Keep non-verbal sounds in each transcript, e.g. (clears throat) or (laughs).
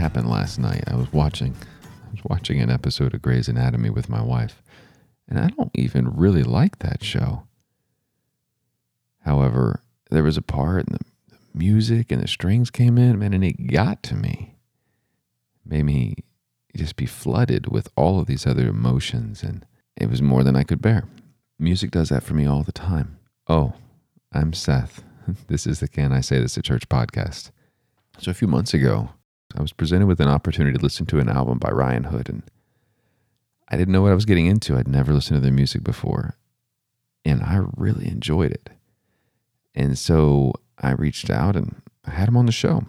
happened last night. I was watching, I was watching an episode of Grey's Anatomy with my wife, and I don't even really like that show. However, there was a part and the music and the strings came in, man, and it got to me. Made me just be flooded with all of these other emotions, and it was more than I could bear. Music does that for me all the time. Oh, I'm Seth. (laughs) This is the Can I Say This at Church podcast. So, a few months ago, I was presented with an opportunity to listen to an album by Ryan Hood, and I didn't know what I was getting into. I'd never listened to their music before, and I really enjoyed it. And so I reached out and I had him on the show.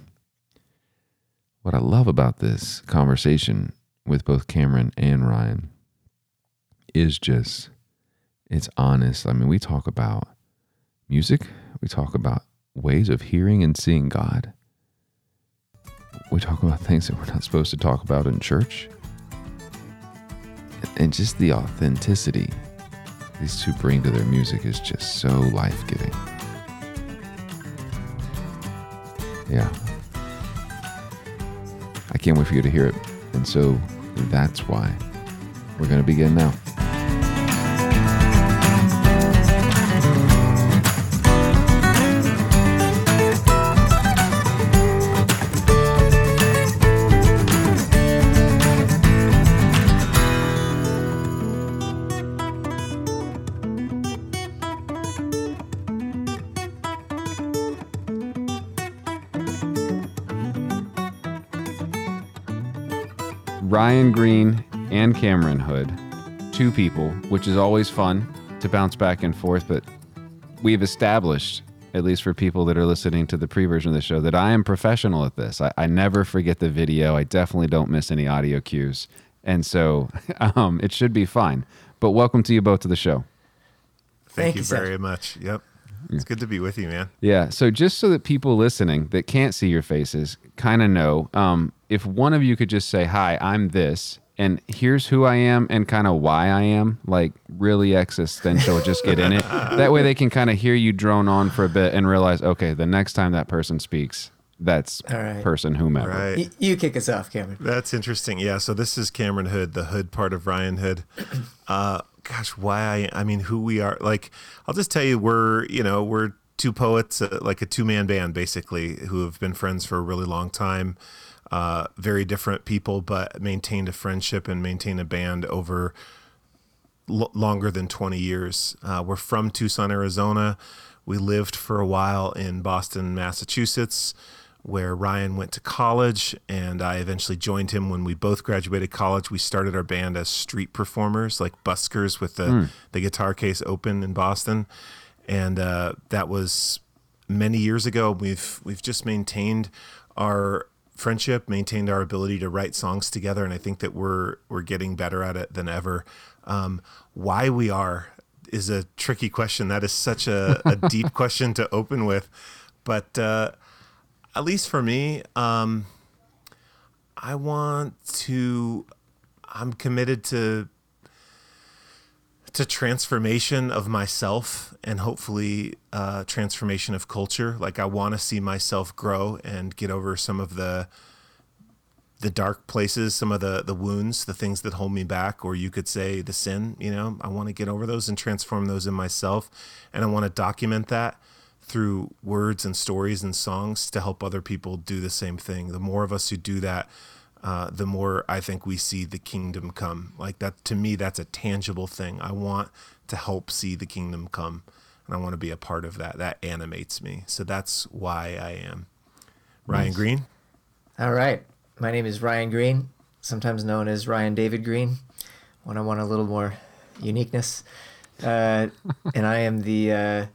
What I love about this conversation with both Cameron and Ryan is just it's honest. I mean, we talk about music, we talk about ways of hearing and seeing God. We talk about things that we're not supposed to talk about in church. And just the authenticity these two bring to their music is just so life giving. Yeah. I can't wait for you to hear it. And so that's why we're going to begin now. Ryan Green and Cameron Hood, two people, which is always fun to bounce back and forth. But we've established, at least for people that are listening to the pre version of the show, that I am professional at this. I, I never forget the video. I definitely don't miss any audio cues. And so (laughs) um, it should be fine. But welcome to you both to the show. Thank, Thank you very much. Yep. It's good to be with you, man. Yeah. So just so that people listening that can't see your faces kind of know, um, if one of you could just say, "Hi, I'm this," and here's who I am and kind of why I am, like really existential, just get in it. (laughs) That way they can kind of hear you drone on for a bit and realize, okay, the next time that person speaks, that's right. person whomever. Right. You, you, kick us off, Cameron. That's interesting. Yeah. So this is Cameron Hood, the Hood part of Ryan Hood. (clears throat) Uh, gosh, why I, I mean, who we are. Like, I'll just tell you, we're you know we're two poets, uh, like a two man band, basically, who have been friends for a really long time. Uh, very different people, but maintained a friendship and maintained a band over l- longer than 20 years. Uh, we're from Tucson, Arizona. We lived for a while in Boston, Massachusetts where Ryan went to college, and I eventually joined him when we both graduated college. We started our band as street performers, like buskers with the, mm. the guitar case open in Boston, and uh, that was many years ago. We've we've just maintained our friendship, maintained our ability to write songs together, and I think that we're we're getting better at it than ever. Um, why we are is a tricky question. That is such a, a (laughs) deep question to open with, but. Uh, at least for me, um, I want to. I'm committed to to transformation of myself and hopefully uh, transformation of culture. Like I want to see myself grow and get over some of the the dark places, some of the the wounds, the things that hold me back, or you could say the sin. You know, I want to get over those and transform those in myself, and I want to document that through words and stories and songs to help other people do the same thing. The more of us who do that, uh, the more I think we see the kingdom come. Like that, to me, that's a tangible thing. I want to help see the kingdom come, and I want to be a part of that. That animates me. So that's why I am. Ryan nice. Green. All right. My name is Ryan Green, sometimes known as Ryan David Green, when I want a little more uniqueness. Uh, and I am the uh,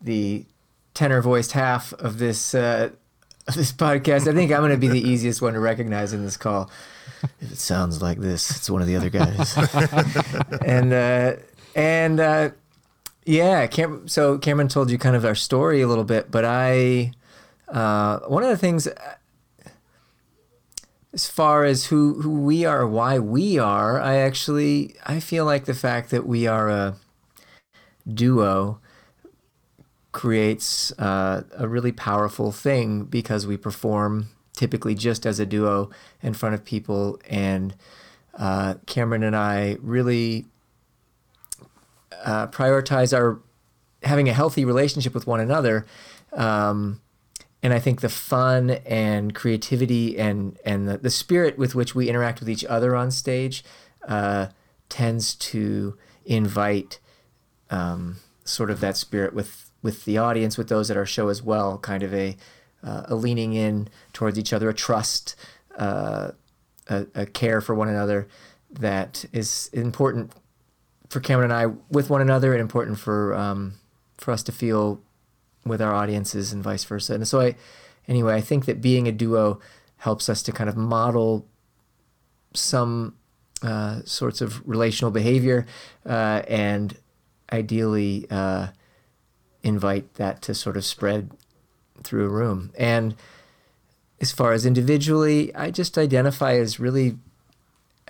the tenor voiced half of this uh, this podcast. I think I'm going to be the easiest one to recognize in this call. If it sounds like this, it's one of the other guys. (laughs) and uh, and uh, yeah, Cam- so Cameron told you kind of our story a little bit, but I uh, one of the things as far as who who we are, why we are, I actually I feel like the fact that we are a duo creates uh, a really powerful thing because we perform typically just as a duo in front of people. And uh, Cameron and I really uh, prioritize our having a healthy relationship with one another. Um, and I think the fun and creativity and and the, the spirit with which we interact with each other on stage uh, tends to invite um, sort of that spirit with with the audience, with those at our show as well. Kind of a uh, a leaning in towards each other, a trust, uh, a, a care for one another that is important for Cameron and I with one another, and important for um, for us to feel with our audiences and vice versa. And so I, anyway, I think that being a duo helps us to kind of model some uh, sorts of relational behavior uh, and ideally uh, invite that to sort of spread through a room. And as far as individually, I just identify as really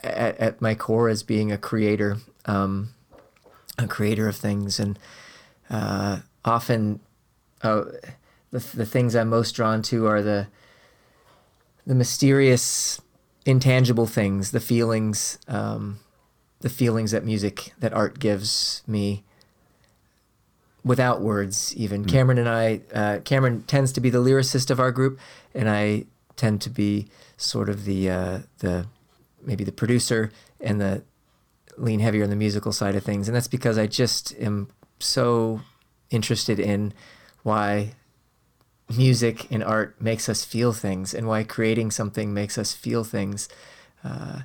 at, at my core as being a creator, um, a creator of things, and uh, often uh, the the things I'm most drawn to are the the mysterious, intangible things, the feelings, um, the feelings that music, that art gives me. Without words, even Cameron and I, uh, Cameron tends to be the lyricist of our group, and I tend to be sort of the uh, the maybe the producer and the lean heavier on the musical side of things, and that's because I just am so interested in why music and art makes us feel things and why creating something makes us feel things. Uh,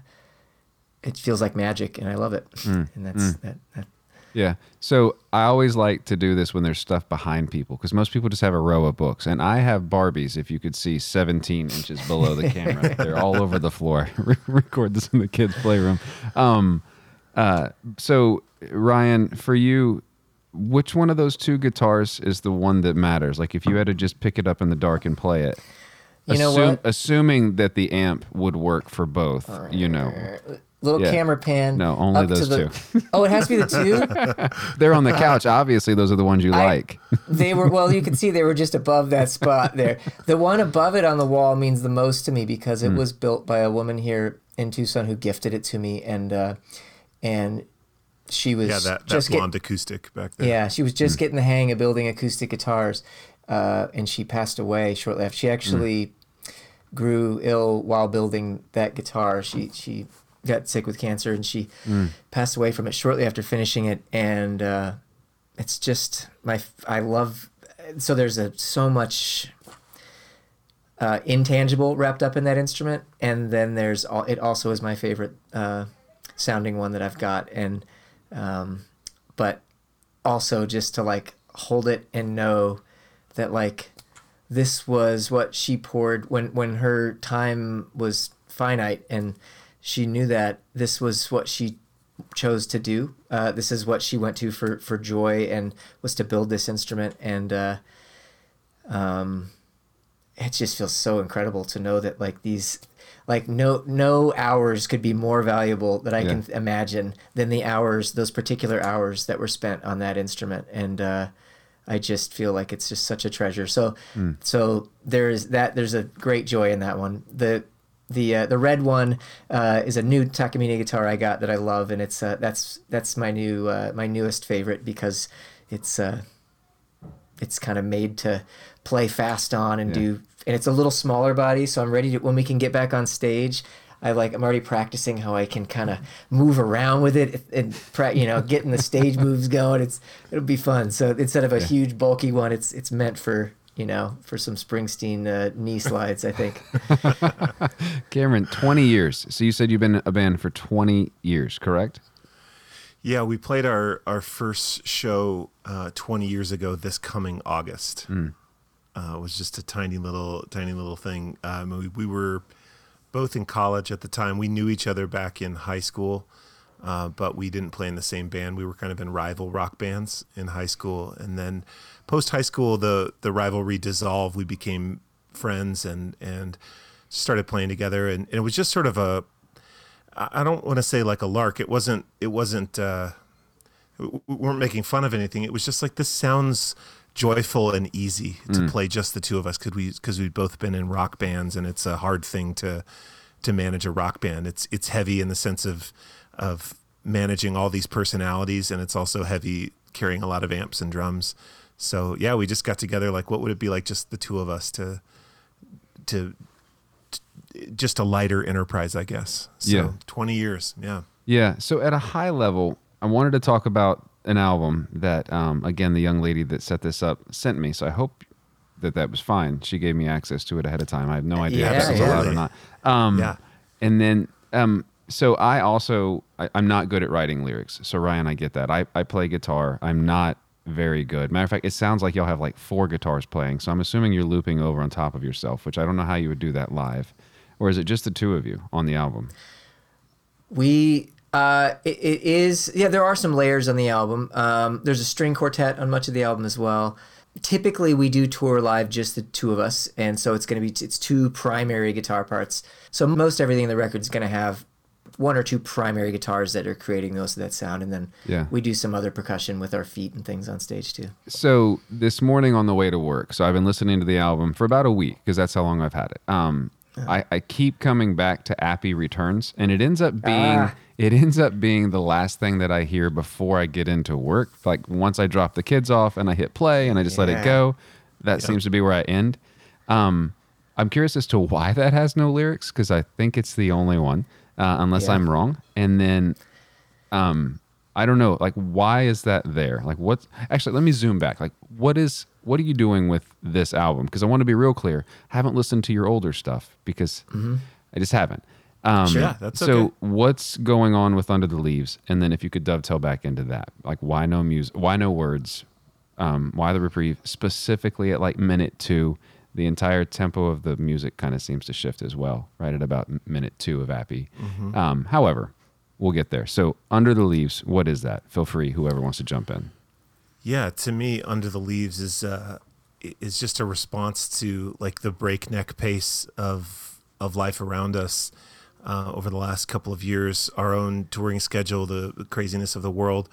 it feels like magic, and I love it. (laughs) and that's that, that. Yeah. So I always like to do this when there's stuff behind people because most people just have a row of books. And I have Barbies, if you could see 17 inches below the camera. (laughs) They're all over the floor. (laughs) Record this in the kids' playroom. Um, uh, so, Ryan, for you, which one of those two guitars is the one that matters? Like if you had to just pick it up in the dark and play it. You know assume- what? Assuming that the amp would work for both, you know. Little Yeah. camera pan. No, only up to those the- two. (laughs) Oh, it has to be the two. (laughs) They're on the couch. Obviously, those are the ones you I- like. (laughs) they were well you can see they were just above that spot there the one above it on the wall means the most to me because Hmm. it was built by a woman here in tucson who gifted it to me and uh and she was Yeah, that, that just get- blonde acoustic back there. yeah she was just getting the hang of building acoustic guitars uh and she passed away shortly after she actually grew ill while building that guitar she she got sick with cancer and she passed away from it shortly after finishing it and uh it's just my I love so there's a so much uh, intangible wrapped up in that instrument and then there's all it also is my favorite uh, sounding one that I've got and um, but also just to like hold it and know that like this was what she poured when when her time was finite and she knew that this was what she chose to do. Uh, this is what she went to for for joy and was to build this instrument and uh, um, it just feels so incredible to know that like these like no no hours could be more valuable that I can imagine than the hours those particular hours that were spent on that instrument and uh, I just feel like it's just such a treasure. So so there's that there's a great joy in that one. The the uh, the red one uh, is a new Takamine guitar I got that I love, and it's uh, that's that's my new uh, my newest favorite because it's uh, it's kind of made to play fast on and do, and it's a little smaller body, so I'm ready to when we can get back on stage. I like I'm already practicing how I can kind of move around with it and you know getting the stage (laughs) moves going. It's it'll be fun. So instead of a huge bulky one, it's it's meant for you know for some Springsteen uh, knee (laughs) slides. I think. (laughs) Cameron, 20 years. So you said you've been a band for 20 years, correct? Yeah, we played our our first show uh, 20 years ago. This coming August uh, it was just a tiny little tiny little thing. Um, we, we were both in college at the time. We knew each other back in high school, uh, but we didn't play in the same band. We were kind of in rival rock bands in high school, and then post high school, the the rivalry dissolved. We became friends and and started playing together, and, and it was just sort of a I don't want to say like a lark. It wasn't. It wasn't. Uh, we we weren't making fun of anything. It was just like this sounds joyful and easy to play just the two of us because we because we've both been in rock bands and it's a hard thing to to manage a rock band. It's it's heavy in the sense of of managing all these personalities and it's also heavy carrying a lot of amps and drums. So yeah, we just got together like what would it be like just the two of us to to, to just a lighter enterprise, I guess. So Yeah. 20 years. Yeah. Yeah. So at a high level, I wanted to talk about an album that, um, again, the young lady that set this up sent me. So I hope that that was fine. She gave me access to it ahead of time. I had no idea if Yeah, that was allowed or not. Um, Yeah. And then, um, so I also, I, I'm not good at writing lyrics. So Ryan, I get that. I, I play guitar. I'm not very good. Matter of fact, it sounds like y'all have like four guitars playing. So I'm assuming you're looping over on top of yourself, which I don't know how you would do that live. Or is it just the two of you on the album? We uh, it, it is yeah. There are some layers on the album. Um, there's a string quartet on much of the album as well. Typically, we do tour live just the two of us, and so it's going to be it's two primary guitar parts. So most everything in the record is going to have one or two primary guitars that are creating most of that sound, and then Yeah. we do some other percussion with our feet and things on stage too. So this morning on the way to work, so I've been listening to the album for about a week because that's how long I've had it. Um, I, I keep coming back to Appy Returns, and it ends up being Ah. it ends up being the last thing that I hear before I get into work. Like once I drop the kids off and I hit play and I just let it go, that seems to be where I end. Um, I'm curious as to why that has no lyrics because I think it's the only one, uh, unless Yeah. I'm wrong. And then um i don't know like why is that there like what's actually let me zoom back like what is what are you doing with this album because i want to be real clear I haven't listened to your older stuff because i just haven't um Sure. Yeah, that's so okay. what's going on with under the leaves and then if you could dovetail back into that like why no music why no words um why the reprieve specifically at like minute two the entire tempo of the music kind of seems to shift as well right at about minute two of appy. Mm-hmm. um however we'll get there. So under the leaves what is that? Feel free whoever wants to jump in. Yeah, to me, Under the Leaves is uh, is just a response to like the breakneck pace of of life around us uh, over the last couple of years, our own touring schedule, the, the craziness of the world,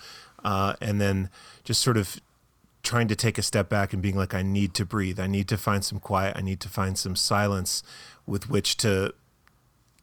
uh, and then just sort of trying to take a step back and being like, I need to breathe. I need to find some quiet. I need to find some silence with which to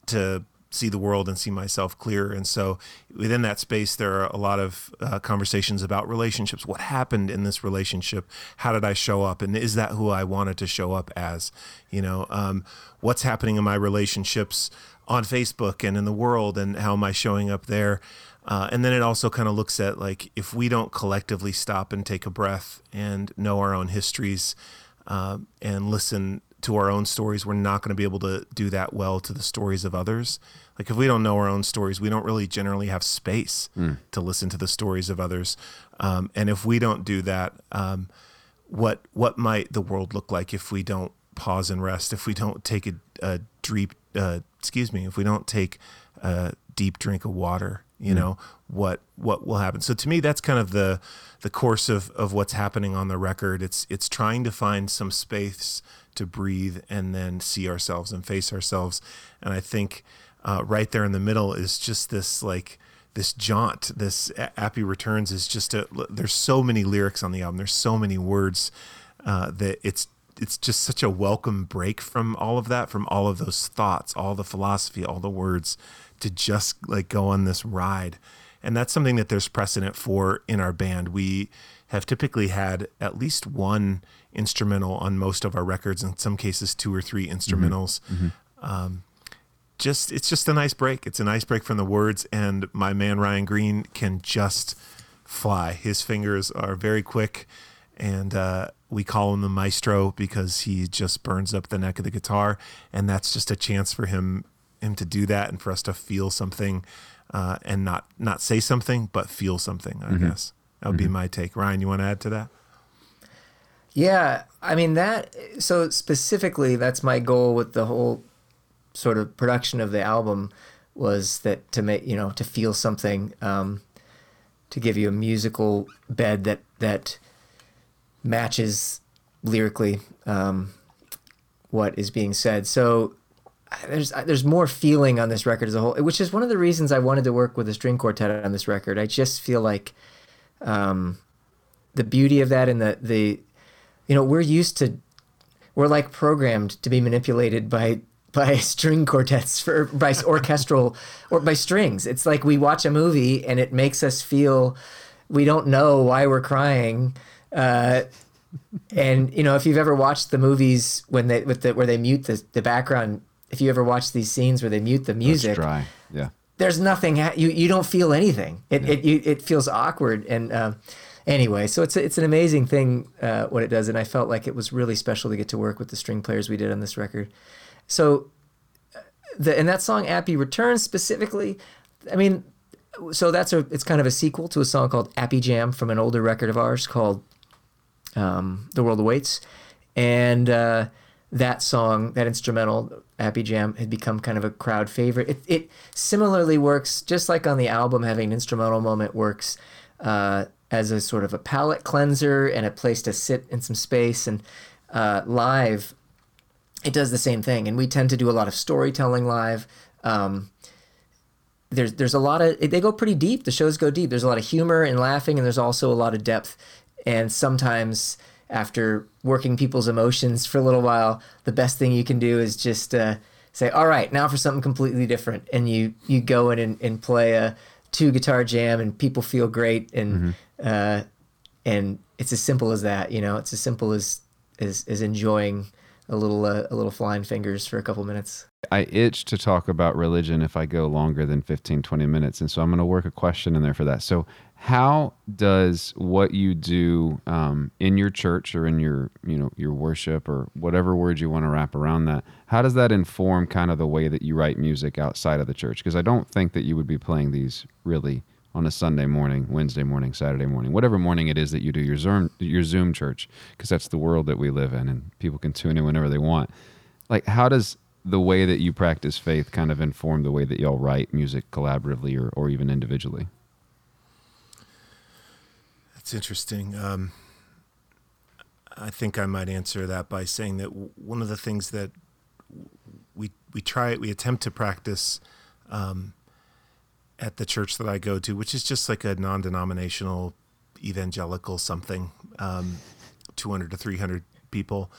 to see the world and see myself clearer. And so within that space, there are a lot of uh, conversations about relationships. What happened in this relationship? How did I show up? And is that who I wanted to show up as? You know, um, what's happening in my relationships on Facebook and in the world, and how am I showing up there? Uh, and then it also kind of looks at like if we don't collectively stop and take a breath and know our own histories uh, and listen to our own stories, we're not going to be able to do that well to the stories of others. Like if we don't know our own stories, we don't really generally have space to listen to the stories of others. Um, and if we don't do that, um, what what might the world look like if we don't pause and rest? If we don't take a, a deep, uh, excuse me, if we don't take a deep drink of water, you know what what will happen? So to me, that's kind of the the course of of what's happening on the record. It's it's trying to find some space to breathe and then see ourselves and face ourselves. And I think uh, right there in the middle is just this like this jaunt this appy returns is just a there's so many lyrics on the album there's so many words uh, that it's it's just such a welcome break from all of that from all of those thoughts all the philosophy all the words to just like go on this ride. And that's something that there's precedent for in our band. We have typically had at least one instrumental on most of our records in some cases two or three instrumentals. Um, just it's just a nice break. It's a nice break from the words, and my man Ryan Green can just fly. His fingers are very quick, and uh, we call him the maestro because he just burns up the neck of the guitar, and that's just a chance for him him to do that and for us to feel something, uh, and not not say something, but feel something. I guess that would be my take. Ryan, you want to add to that? Yeah, I mean that. So specifically, that's my goal with the whole sort of production of the album was that to make you know to feel something, um, to give you a musical bed that that matches lyrically um, what is being said. So there's there's more feeling on this record as a whole, which is one of the reasons I wanted to work with a string quartet on this record. I just feel like um, the beauty of that and the the you know, we're used to, we're like programmed to be manipulated by by (laughs) string quartets for by orchestral or by strings. It's like we watch a movie and it makes us feel we don't know why we're crying. Uh, and you know, if you've ever watched the movies when they with the where they mute the the background, if you ever watch these scenes where they mute the music. Yeah. there's nothing you you don't feel anything. It it you, it feels awkward and. Um, Anyway, so it's it's an amazing thing uh, what it does, and I felt like it was really special to get to work with the string players we did on this record. So, uh, the and that song "Appy Returns" specifically, I mean, so that's a it's kind of a sequel to a song called "Appy Jam" from an older record of ours called um, "The World Awaits," and uh, that song, that instrumental Happy Jam," had become kind of a crowd favorite. It, it similarly works, just like on the album, having an instrumental moment works. Uh, as a sort of a palate cleanser and a place to sit in some space. And uh, live it does the same thing. And we tend to do a lot of storytelling live. Um, there's there's a lot of they go pretty deep. The shows go deep. There's a lot of humor and laughing and there's also a lot of depth. And sometimes after working people's emotions for a little while the best thing you can do is just uh, say all right now for something completely different. And you you go in and, and play a two guitar jam and people feel great and uh, and it's as simple as that you know? It's as simple as as, as enjoying a little uh, a little flying fingers for a couple minutes I itch to talk about religion if I go longer than 15, 20 minutes. And so I'm going to work a question in there for that. So, how does what you do um, in your church or in your, you know, your worship or whatever word you want to wrap around that, how does that inform kind of the way that you write music outside of the church? Because I don't think that you would be playing these really on a Sunday morning, Wednesday morning, Saturday morning, whatever morning it is that you do your Zoom, your Zoom church, because that's the world that we live in and people can tune in whenever they want. Like, how does the way that you practice faith kind of inform the way that y'all write music collaboratively or, or even individually? That's interesting. Um, I think I might answer that by saying that one of the things that we we try we attempt to practice um, at the church that I go to, which is just like a non-denominational evangelical something, um, 200 to 300 people,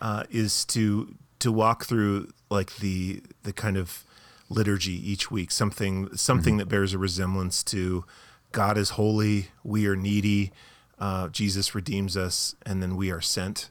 uh, is to to walk through like the the kind of liturgy each week, something something that bears a resemblance to God is holy, we are needy, uh, Jesus redeems us, and then we are sent.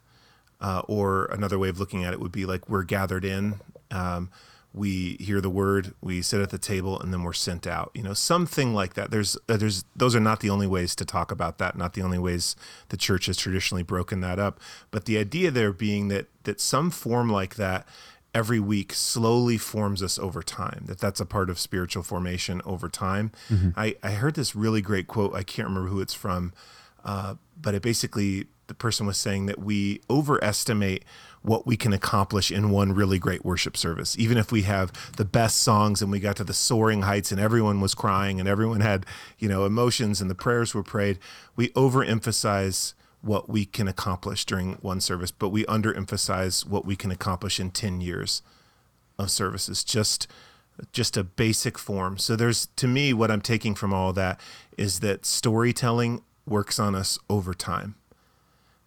Uh, or another way of looking at it would be like we're gathered in, um, we hear the word, we sit at the table, and then we're sent out. You know, something like that. There's, uh, there's, those are not the only ways to talk about that. Not the only ways the church has traditionally broken that up. But the idea there being that that some form like that every week slowly forms us over time that that's a part of spiritual formation over time I, I heard this really great quote i can't remember who it's from uh, but it basically the person was saying that we overestimate what we can accomplish in one really great worship service. Even if we have the best songs and we got to the soaring heights and everyone was crying and everyone had you know emotions and the prayers were prayed we overemphasize what we can accomplish during one service but we underemphasize what we can accomplish in 10 years of services. Just just a basic form. So there's to me what i'm taking from all that is that storytelling works on us over time.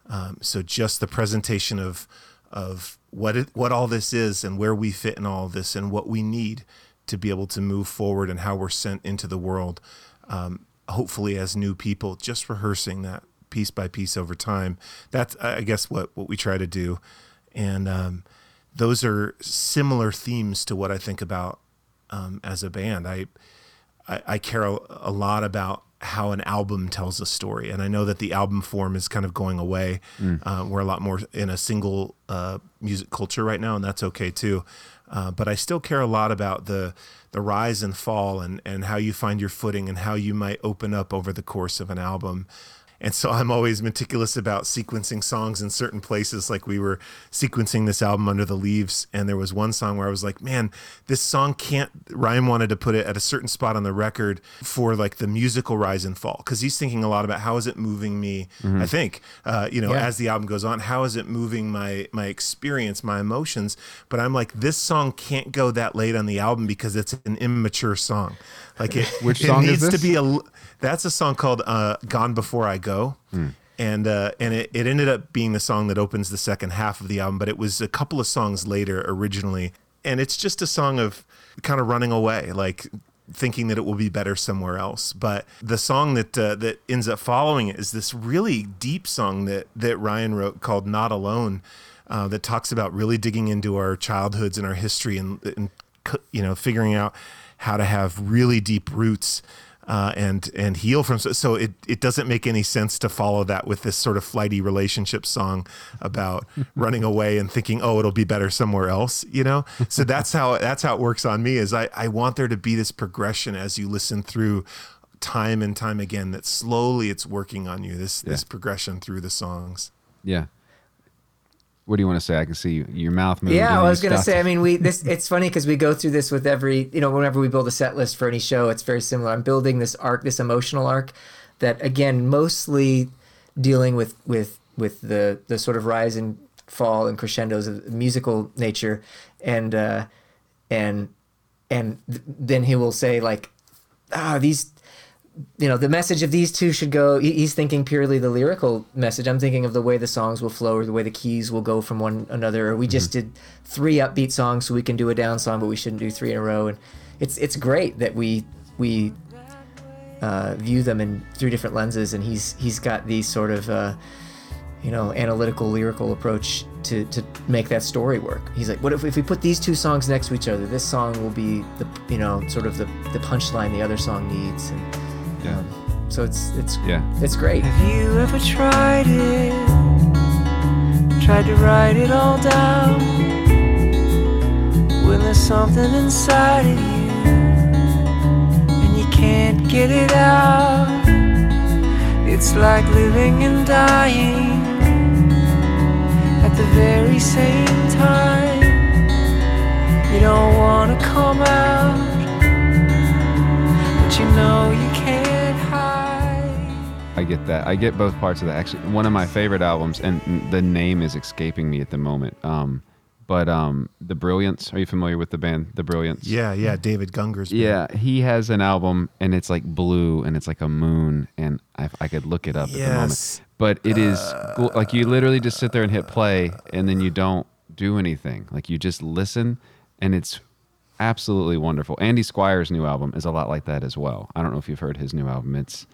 Um, so just the presentation of of what it, what all this is and where we fit in all this and what we need to be able to move forward and how we're sent into the world um, hopefully as new people just rehearsing that piece by piece over time. That's i guess what what we try to do. And um, those are similar themes to what i think about um, as a band. I I, I care a lot about how an album tells a story, and I know that the album form is kind of going away. Uh, we're a lot more in a single uh, music culture right now, and that's okay too. Uh, but I still care a lot about the the rise and fall, and and how you find your footing, and how you might open up over the course of an album. And so I'm always meticulous about sequencing songs in certain places. Like we were sequencing this album under the leaves, and there was one song where I was like, man, this song can't. Ryan wanted to put it at a certain spot on the record for like the musical rise and fall. Cause he's thinking a lot about how is it moving me, I think, uh, you know, Yeah. as the album goes on, how is it moving my, my experience, my emotions. But I'm like, this song can't go that late on the album because it's an immature song. Like it, Which it song is needs to be a, that's a song called uh, Gone Before I Go. and uh, and it, it ended up being the song that opens the second half of the album. But it was a couple of songs later originally, and it's just a song of kind of running away, like thinking that it will be better somewhere else. But the song that uh, that ends up following it is this really deep song that that Ryan wrote called "Not Alone." Uh, that talks about really digging into our childhoods and our history and, and you know figuring out how to have really deep roots uh, and and heal from so, so it it doesn't make any sense to follow that with this sort of flighty relationship song about (laughs) running away and thinking oh it'll be better somewhere else you know so (laughs) that's how that's how it works on me is I I want there to be this progression as you listen through time and time again that slowly it's working on you this Yeah. this progression through the songs Yeah. What do you want to say? I can see your mouth moving. Yeah, I was gonna say. I mean, we this (laughs) it's funny because we go through this with every you know whenever we build a set list for any show, it's very similar. I'm building this arc, this emotional arc, that again mostly dealing with with with the the sort of rise and fall and crescendos of musical nature, and uh, and and th- then he will say like, ah, these you know the message of these two should go he's thinking purely the lyrical message. I'm thinking of the way the songs will flow or the way the keys will go from one another. Or we just did three upbeat songs so we can do a down song but we shouldn't do three in a row. And it's it's great that we we uh, view them in three different lenses. And he's he's got these sort of uh, you know analytical lyrical approach to to make that story work. He's like what if, if we put these two songs next to each other this song will be the you know sort of the the punchline the other song needs. And Yeah. um, so it's it's Yeah. it's great Have you ever tried it? Tried to write it all down? When there's something inside of you and you can't get it out, it's like living and dying at the very same time. You don't want to come out, but you know you can't hide. I get that. I get both parts of that. Actually, one of my favorite albums, and the name is escaping me at the moment. Um, but um, the Brilliance. Are you familiar with the band, the Brilliance? yeah yeah david Gungor's band. Yeah, he has an album, and it's like blue, and it's like a moon, and I, I could look it up at the moment. Yes. But it is gl- like you literally just sit there and hit play, and then you don't do anything. Like you just listen, and it's absolutely wonderful. Andy Squyres' new album is a lot like that as well. I don't know if you've heard his new album. It's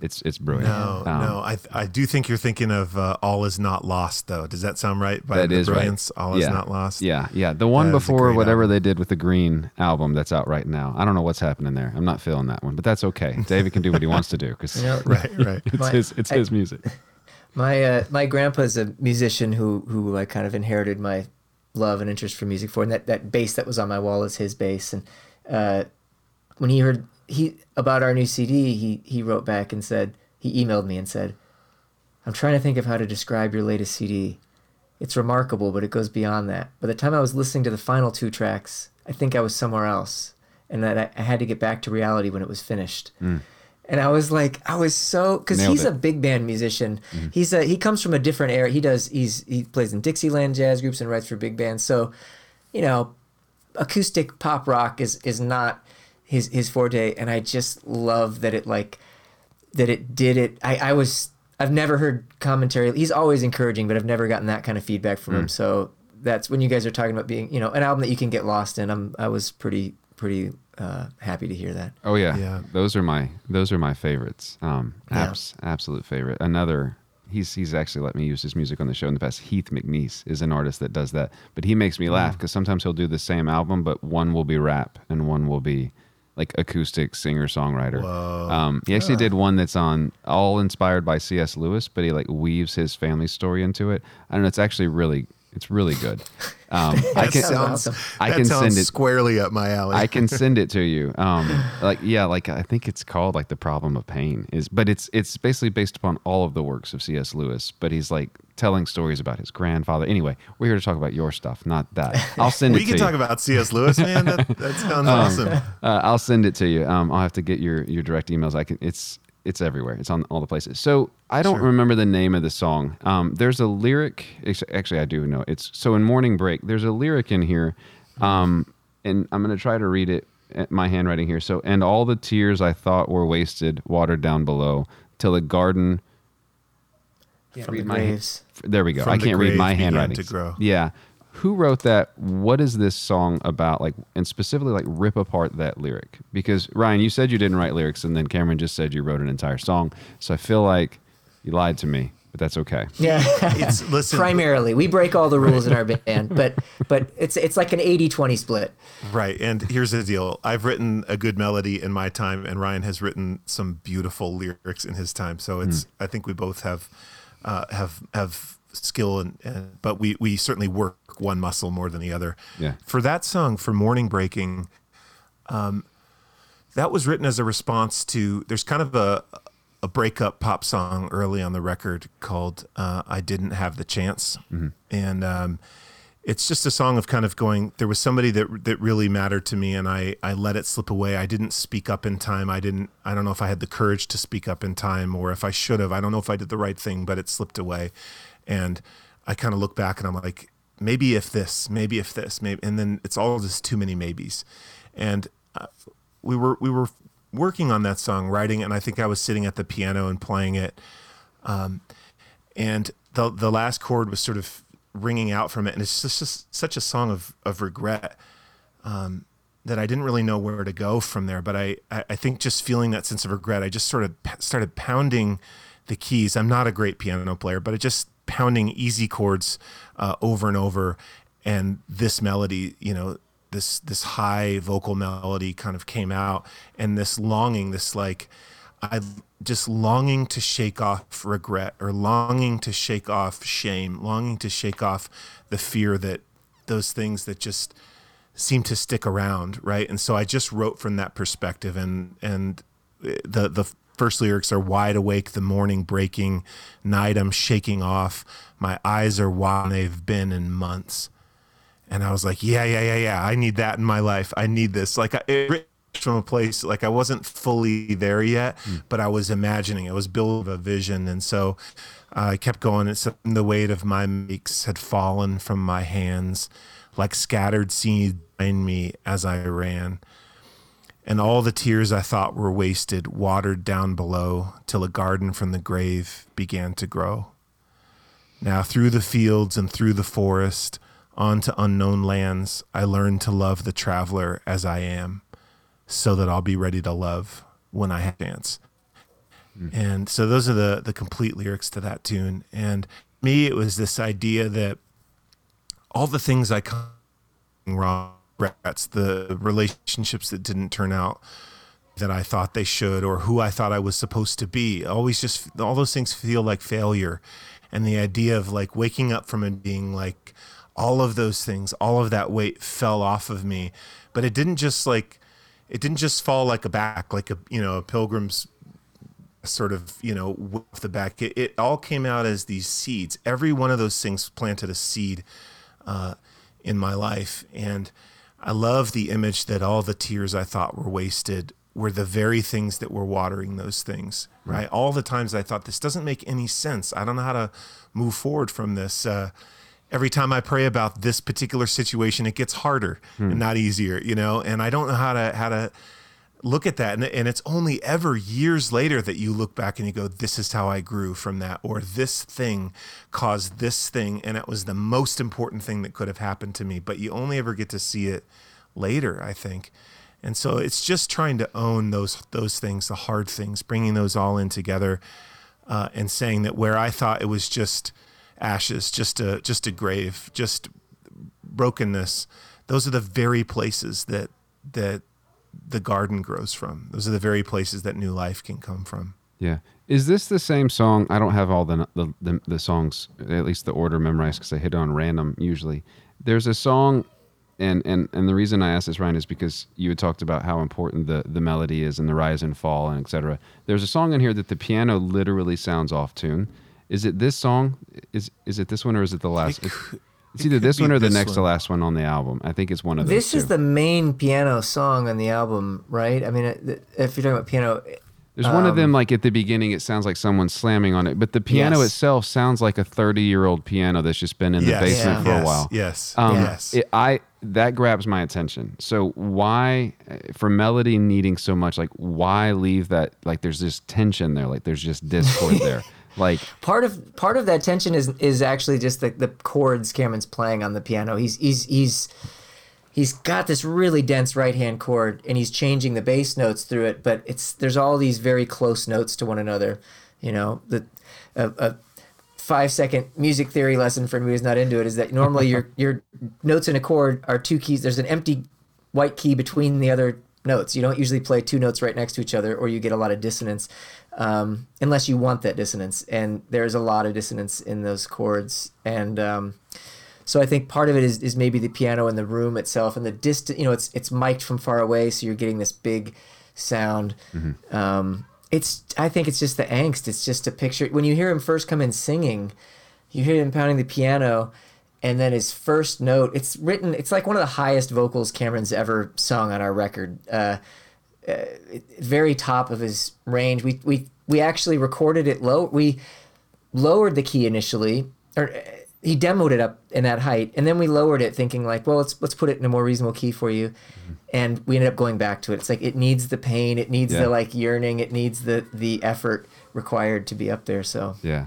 it's it's brilliant. No, Um, no. I I do think you're thinking of uh, "All Is Not Lost," though. Does that sound right? By That the is right. "All yeah. Is Not Lost." Yeah, yeah. The one That is a before whatever album. they did with the Green album that's out right now. I don't know what's happening there. I'm not feeling that one, but that's okay. (laughs) David can do what he wants to do because you (laughs) know Right, right. it's My- his it's I- his music. (laughs) My uh, my grandpa's a musician who who I kind of inherited my love and interest for music for, and that, that bass that was on my wall is his bass. And uh, when he heard he about our new CD, he he wrote back and said he emailed me and said, "I'm trying to think of how to describe your latest CD. It's remarkable, but it goes beyond that. By the time I was listening to the final two tracks, I think I was somewhere else, and that I, I had to get back to reality when it was finished." Hmm. And I was like, I was so because he's it. a big band musician. Hmm. He's a he comes from a different era. He does he's he plays in Dixieland jazz groups and writes for big bands. So, you know, acoustic pop rock is is not his his forte. And I just love that it like that it did it. I I was I've never heard commentary. He's always encouraging, but I've never gotten that kind of feedback from him. So that's when you guys are talking about being you know an album that you can get lost in. I'm I was pretty pretty uh, happy to hear that. Oh yeah, Yeah. Those are my those are my favorites. Um, Yeah. abs, absolute favorite. Another. He's he's actually let me use his music on the show in the past. Heath McNease is an artist that does that, but he makes me Mm. laugh because sometimes he'll do the same album, but one will be rap and one will be like acoustic singer songwriter. Um, he actually did one that's on all inspired by C.S. Lewis, but he like weaves his family story into it. I don't know. It's actually really it's really good. (laughs) Um, I That can sounds. I can sounds send it squarely up my alley. I can send it to you. (laughs) Um, like yeah, like I think it's called like the problem of pain is, but it's it's basically based upon all of the works of C.S. Lewis. But he's like telling stories about his grandfather. Anyway, we're here to talk about your stuff, not that. I'll send it. (laughs) we it can to talk you. about C.S. Lewis, man. That, that sounds Um, awesome. Uh, I'll send it to you. Um, I'll have to get your your direct emails. I can. It's it's everywhere. It's on all the places. So I don't Sure. remember the name of the song. Um, there's a lyric. Actually, I do know. It's so in Morning Break. There's a lyric in here, um, and I'm gonna try to read it. at My handwriting here. So and all the tears I thought were wasted, watered down below, till the garden Yeah, From read my- Graves. There we go. From I can't read my handwriting. to grow. Yeah. Who wrote that? What is this song about? Like, and specifically, like, rip apart that lyric. Because Ryan, you said you didn't write lyrics, and then Cameron just said you wrote an entire song. So I feel like you lied to me, but that's okay. Yeah. It's (laughs) listen. Primarily, we break all the rules in our band, but but it's it's like an 80-20 split. Right. And here's the deal. I've written a good melody in my time and Ryan has written some beautiful lyrics in his time. So it's I think we both have uh, have have skill and, and but we we certainly work one muscle more than the other. Yeah. For that song for Morning Breaking um that was written as a response to there's kind of a a breakup pop song early on the record called uh, "I Didn't Have the Chance," and um, it's just a song of kind of going. There was somebody that that really mattered to me, and I I let it slip away. I didn't speak up in time. I didn't. I don't know if I had the courage to speak up in time, or if I should have. I don't know if I did the right thing, but it slipped away, and I kind of look back and I'm like, maybe if this, maybe if this, maybe, and then it's all just too many maybes, and uh, we were we were working on that song, writing, and I think I was sitting at the piano and playing it, um, and the the last chord was sort of ringing out from it, and it's just, just such a song of of regret um, that I didn't really know where to go from there. But I I think just feeling that sense of regret, I just sort of started pounding the keys. I'm not a great piano player, but it just pounding easy chords uh, over and over, and this melody, you know, this this high vocal melody kind of came out, and this longing, this like. I just longing to shake off regret or longing to shake off shame, longing to shake off the fear that those things that just seem to stick around, right? And so I just wrote from that perspective and and the the first lyrics are wide awake the morning breaking, night I'm shaking off, my eyes are wide they've been in months. And I was like, yeah, yeah, yeah, yeah. I need that in my life. I need this. Like I, it from a place like I wasn't fully there yet, but I was imagining. I was building a vision, and so uh, I kept going. It's the weight of my makes had fallen from my hands, like scattered seed behind me as I ran. And all the tears I thought were wasted watered down below till a garden from the grave began to grow. Now through the fields and through the forest, on to unknown lands, I learned to love the traveler as I am, so that I'll be ready to love when I have a chance. Hmm. And so those are the the complete lyrics to that tune. And me, it was this idea that all the things I come wrong, regrets, the relationships that didn't turn out that I thought they should, or who I thought I was supposed to be, always just all those things feel like failure. And the idea of like waking up from it being like all of those things, all of that weight fell off of me. But it didn't just like it didn't just fall like a back, like a you know, a pilgrim's sort of you know off the back it, it all came out as these seeds every one of those things planted a seed uh, in my life and i love the image that all the tears i thought were wasted were the very things that were watering those things right. all the times i thought this doesn't make any sense. I don't know how to move forward from this. Uh, every time i pray about this particular situation it gets harder and not easier you know? And i don't know how to how to look at that and, and it's only ever years later that you look back and you go this is how i grew from that or this thing caused this thing and it was the most important thing that could have happened to me. But you only ever get to see it later i think. And so it's just trying to own those those things the hard things bringing those all in together uh, and saying that where i thought it was just ashes just a just a grave just brokenness those are the very places that that the garden grows from. Those are the very places that new life can come from. Yeah. Is this the same song? I don't have all the the, the, the songs, at least the order memorized, because I hit on random usually. There's a song, and and and the reason I asked this, Ryan, is because you had talked about how important the the melody is and the rise and fall and etc. There's a song in here that the piano literally sounds off tune. Is it this song? Is is it this one or is it the last? It It's, could- it either this one or the this next to last one on the album. I think it's one of those. This is two. the main piano song on the album, right? I mean, if you're talking about piano, There's one of Um, them like at the beginning. It sounds like someone slamming on it, but the piano Yes. itself sounds like a 30 year old piano that's just been in the Yes, basement Yeah. for yes, a while. Yes. Um, yes. it- I that grabs my attention. So why, uh, for melody needing so much, like why leave that? Like there's this tension there. Like there's just discord (laughs) there. Like part of part of that tension is is actually just the, the chords Cameron's playing on the piano. He's he's he's he's got this really dense right hand chord and he's changing the bass notes through it, but it's there's all these very close notes to one another. You know, the a, a five second music theory lesson for me who's not into it is that normally your (laughs) your notes in a chord are two keys. There's an empty white key between the other notes. You don't usually play two notes right next to each other, or you get a lot of dissonance, um, unless you want that dissonance. And there's a lot of dissonance in those chords, and um, so I think part of it is, is maybe the piano in the room itself, and the distance. You know, it's it's mic'd from far away, so you're getting this big sound. Um, it's I think it's just the angst. It's just a picture when you hear him first come in singing, you hear him pounding the piano, and then his first note. It's written. It's like one of the highest vocals Cameron's ever sung on our record. Uh, uh, very top of his range. We we we actually recorded it low. We lowered the key initially, or uh, he demoed it up in that height, and then we lowered it, thinking like, well, let's let's put it in a more reasonable key for you. And we ended up going back to it. It's like it needs the pain, it needs Yeah. the like yearning, it needs the the effort required to be up there. So Yeah.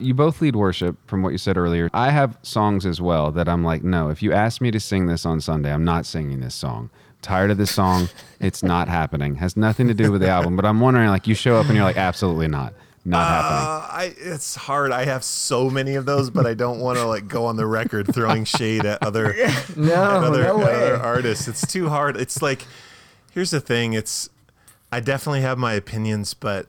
You both lead worship from what you said earlier. I have songs as well that I'm like, no, if you ask me to sing this on Sunday, I'm not singing this song. Tired of this song. It's not (laughs) happening. Has nothing to do with the album. But I'm wondering, like, you show up and you're like, absolutely not. Not happening. Uh, I it's hard. I have so many of those, but I don't want to like go on the record throwing shade at other (laughs) no, at other, no at other artists. It's too hard. It's like here's the thing. It's I definitely have my opinions, but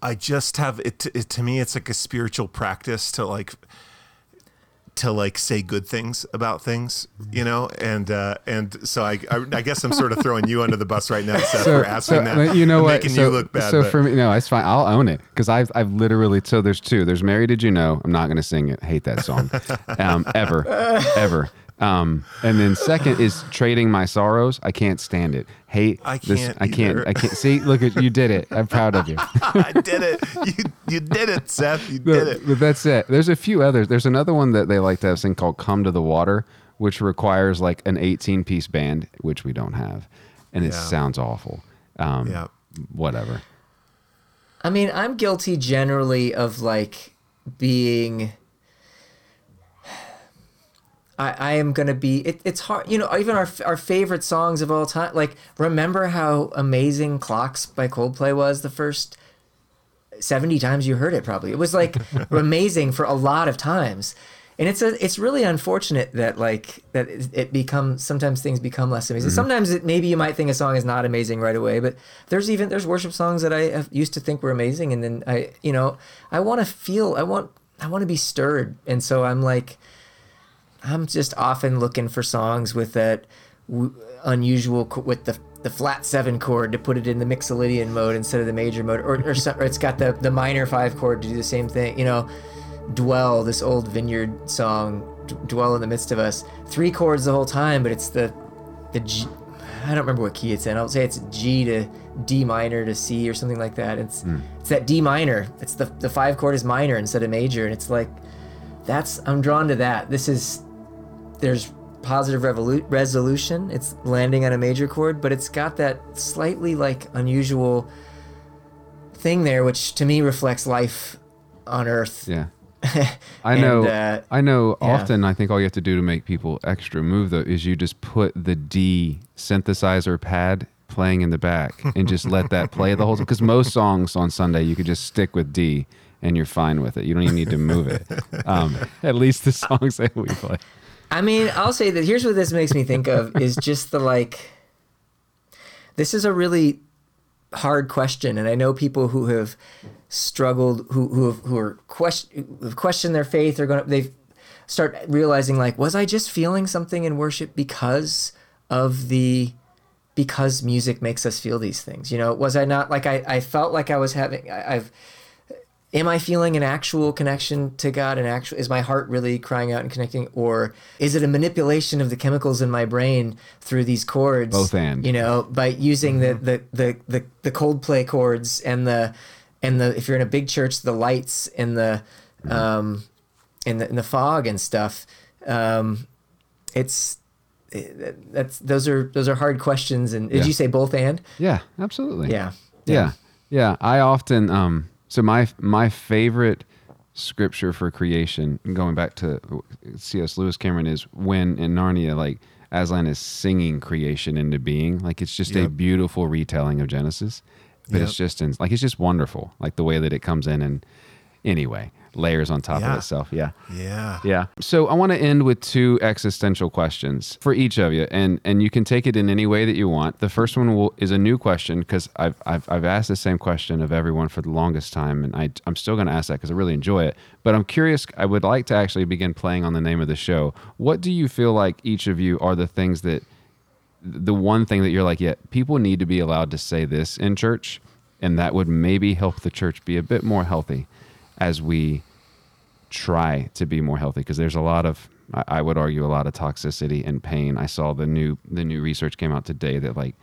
I just have it, it to me. It's like a spiritual practice to like to like say good things about things, you know, and uh, and so I, I I guess I'm sort of throwing you under the bus right now, Seth, for asking that. you know what? making so, you look bad. so but- for me, no, it's fine. I'll own it because I've I've literally so there's two. There's "Mary Did You Know." I'm not going to sing it. Hate that song, um, ever, ever. Um, and then second is (sighs) "Trading My Sorrows." I can't stand it. Hate I can't I can't. either. I can't. See, look at you did it. I'm proud of you. (laughs) I did it. You you did it, Seth. You No, did it. But that's it. There's a few others. There's another one that they like to have thing called "Come to the Water," which requires like an 18 piece band, which we don't have, and it Yeah. sounds awful. Um, Yeah. Whatever. I mean, I'm guilty generally of like being. I, I am gonna be. It, it's hard, you know. Even our our favorite songs of all time. Like, remember how amazing "Clocks" by Coldplay was the first seventy times you heard it. Probably it was like (laughs) amazing for a lot of times, and it's a it's really unfortunate that like that it it becomes sometimes things become less amazing. Mm-hmm. Sometimes it, maybe you might think a song is not amazing right away, but there's even there's worship songs that I have, used to think were amazing, and then I you know I want to feel I want I want to be stirred, and so I'm like. I'm just often looking for songs with that w- unusual with the the flat seven chord to put it in the mixolydian mode instead of the major mode, or or, some, or it's got the the minor five chord to do the same thing. You know, dwell this old vineyard song, D- dwell in the midst of us. Three chords the whole time, but it's the the G. I don't remember what key it's in. I'll say it's G to D minor to C or something like that. It's hmm. it's that D minor. It's the the five chord is minor instead of major, and it's like that's I'm drawn to that. This is there's positive revolu- resolution. It's landing on a major chord, but it's got that slightly like unusual thing there, which to me reflects life on Earth. Yeah. (laughs) I And, know. uh, I know. yeah. Often, I think all you have to do to make people extra move though is you just put the D synthesizer pad playing in the back and just let that play the whole time. Because most songs on Sunday you could just stick with D and you're fine with it. You don't even need to move it. (laughs) Um, at least the songs that we play. I mean, I'll say that here's what this makes me think of (laughs) is just the like. This is a really hard question, and I know people who have struggled, who who have, who are question who've questioned their faith, are going to they start realizing like, was I just feeling something in worship because of the because music makes us feel these things? You know, was I not like I I felt like I was having I, I've am I feeling an actual connection to God? An actual is my heart really crying out and connecting, or is it a manipulation of the chemicals in my brain through these chords? Both and. you know, by using the the the the, the Coldplay chords and the and the if you're in a big church, the lights and the um and the, and the fog and stuff. Um, it's it- that's those are those are hard questions. And did Yeah. you say both and? Yeah, absolutely. Yeah. Yeah. Yeah. I often, um, So my my favorite scripture for creation, going back to C.S. Lewis Cameron, is when in Narnia, like Aslan is singing creation into being. Like it's just a beautiful retelling of Genesis, but it's just in, like it's just wonderful, like the way that it comes in and anyway layers on top Yeah. of itself. Yeah. Yeah. Yeah. So I want to end with two existential questions for each of you, and and you can take it in any way that you want. The first one will, is a new question because I've, I've I've asked the same question of everyone for the longest time, and I I'm still going to ask that because I really enjoy it. But I'm curious. I would like to actually begin playing on the name of the show. What do you feel like each of you are the things that the one thing that you're like, yeah, people need to be allowed to say this in church, and that would maybe help the church be a bit more healthy as we try to be more healthy because there's a lot of I, would argue a lot of toxicity and pain. I saw the new the new research came out today that like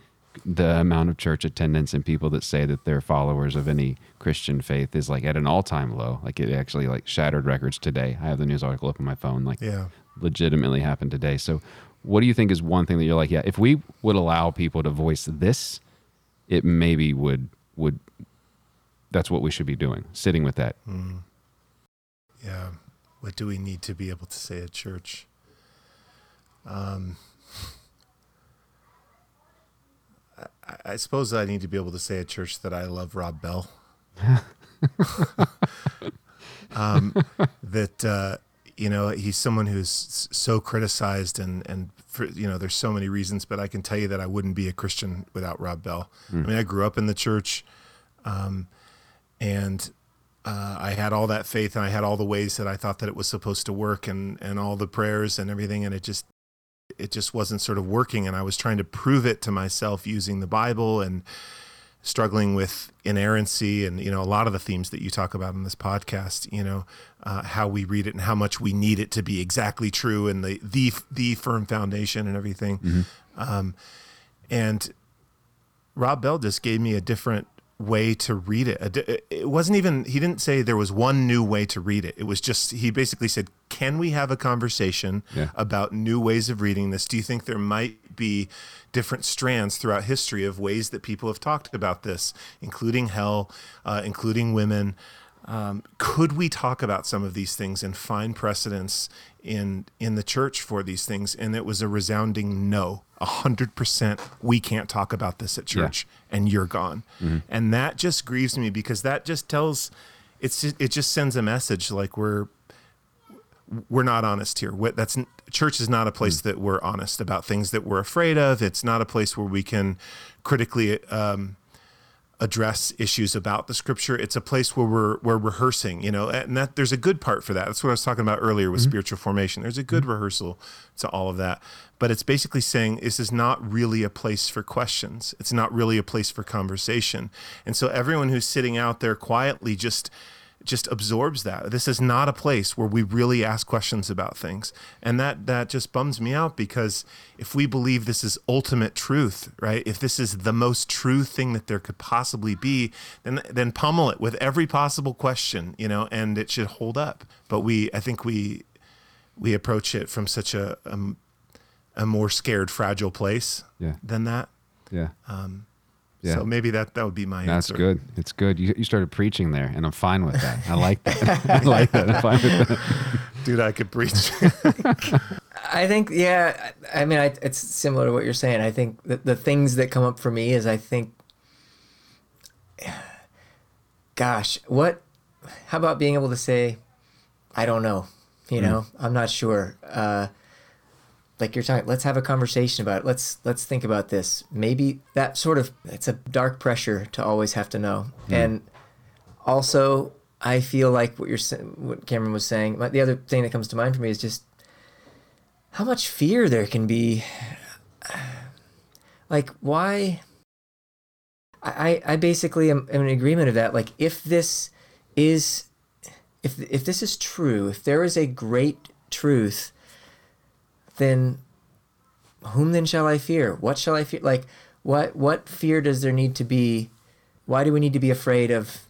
the amount of church attendance and people that say that they're followers of any Christian faith is like at an all time low. Like it actually like shattered records today. I have the news article up on my phone. Like Yeah. legitimately happened today. So what do you think is one thing that you're like, yeah, if we would allow people to voice this, it maybe would would that's what we should be doing. Sitting with that. Yeah. What do we need to be able to say at church? Um, I, I suppose I need to be able to say at church that I love Rob Bell. (laughs) um, that uh, you know he's someone who's so criticized and and for, you know there's so many reasons, but I can tell you that I wouldn't be a Christian without Rob Bell. I mean, I grew up in the church, um, and uh, I had all that faith and I had all the ways that I thought that it was supposed to work and and all the prayers and everything and it just it just wasn't sort of working and I was trying to prove it to myself using the Bible and struggling with inerrancy and you know a lot of the themes that you talk about in this podcast you know uh, how we read it and how much we need it to be exactly true and the the the firm foundation and everything. Um, and Rob Bell just gave me a different way to read it. It wasn't even, he didn't say there was one new way to read it. It was just, he basically said, Can we have a conversation Yeah. about new ways of reading this? Do you think there might be different strands throughout history of ways that people have talked about this, including hell, uh, including women? Um, could we talk about some of these things and find precedence in in the church for these things? And it was a resounding no, a hundred percent. We can't talk about this at Yeah. church, and you're gone. And that just grieves me because that just tells, it's just, it just sends a message like we're we're not honest here. What- That's church is not a place that we're honest about things that we're afraid of. It's not a place where we can critically um, address issues about the scripture. It's a place where we're we're rehearsing, you know, and that there's a good part for that. That's what I was talking about earlier with mm-hmm. spiritual formation. There's a good mm-hmm. rehearsal to all of that. But it's basically saying this is not really a place for questions. It's not really a place for conversation. And so everyone who's sitting out there quietly just just absorbs that. This is not a place where we really ask questions about things. And that that just bums me out because if we believe this is ultimate truth, right? If this is the most true thing that there could possibly be, then then pummel it with every possible question, you know, and it should hold up. But we I think we we approach it from such a a, a more scared fragile place Yeah. than that. Yeah. Um, Yeah. So maybe that that would be my answer. That's answer. good. It's good. You, you started preaching there, and I'm fine with that. I like that. (laughs) I like that. I'm fine with that. (laughs) Dude, I could preach. (laughs) I think, yeah. I I mean, I, it's similar to what you're saying. I think the, the things that come up for me is I think, (sighs) gosh, what? How about being able to say, I don't know. You know, I'm not sure. Uh, like you're talking, let's have a conversation about it. Let's let's think about this. Maybe that sort of it's a dark pressure to always have to know. Hmm. And also, I feel like what you're what Cameron was saying. but The other thing that comes to mind for me is just how much fear there can be. (sighs) Like, why? I, I I basically am, am in agreement of that. Like, if this is, if if this is true, if there is a great truth, then whom then shall I fear? What shall I fear? Like, what what fear does there need to be? Why do we need to be afraid of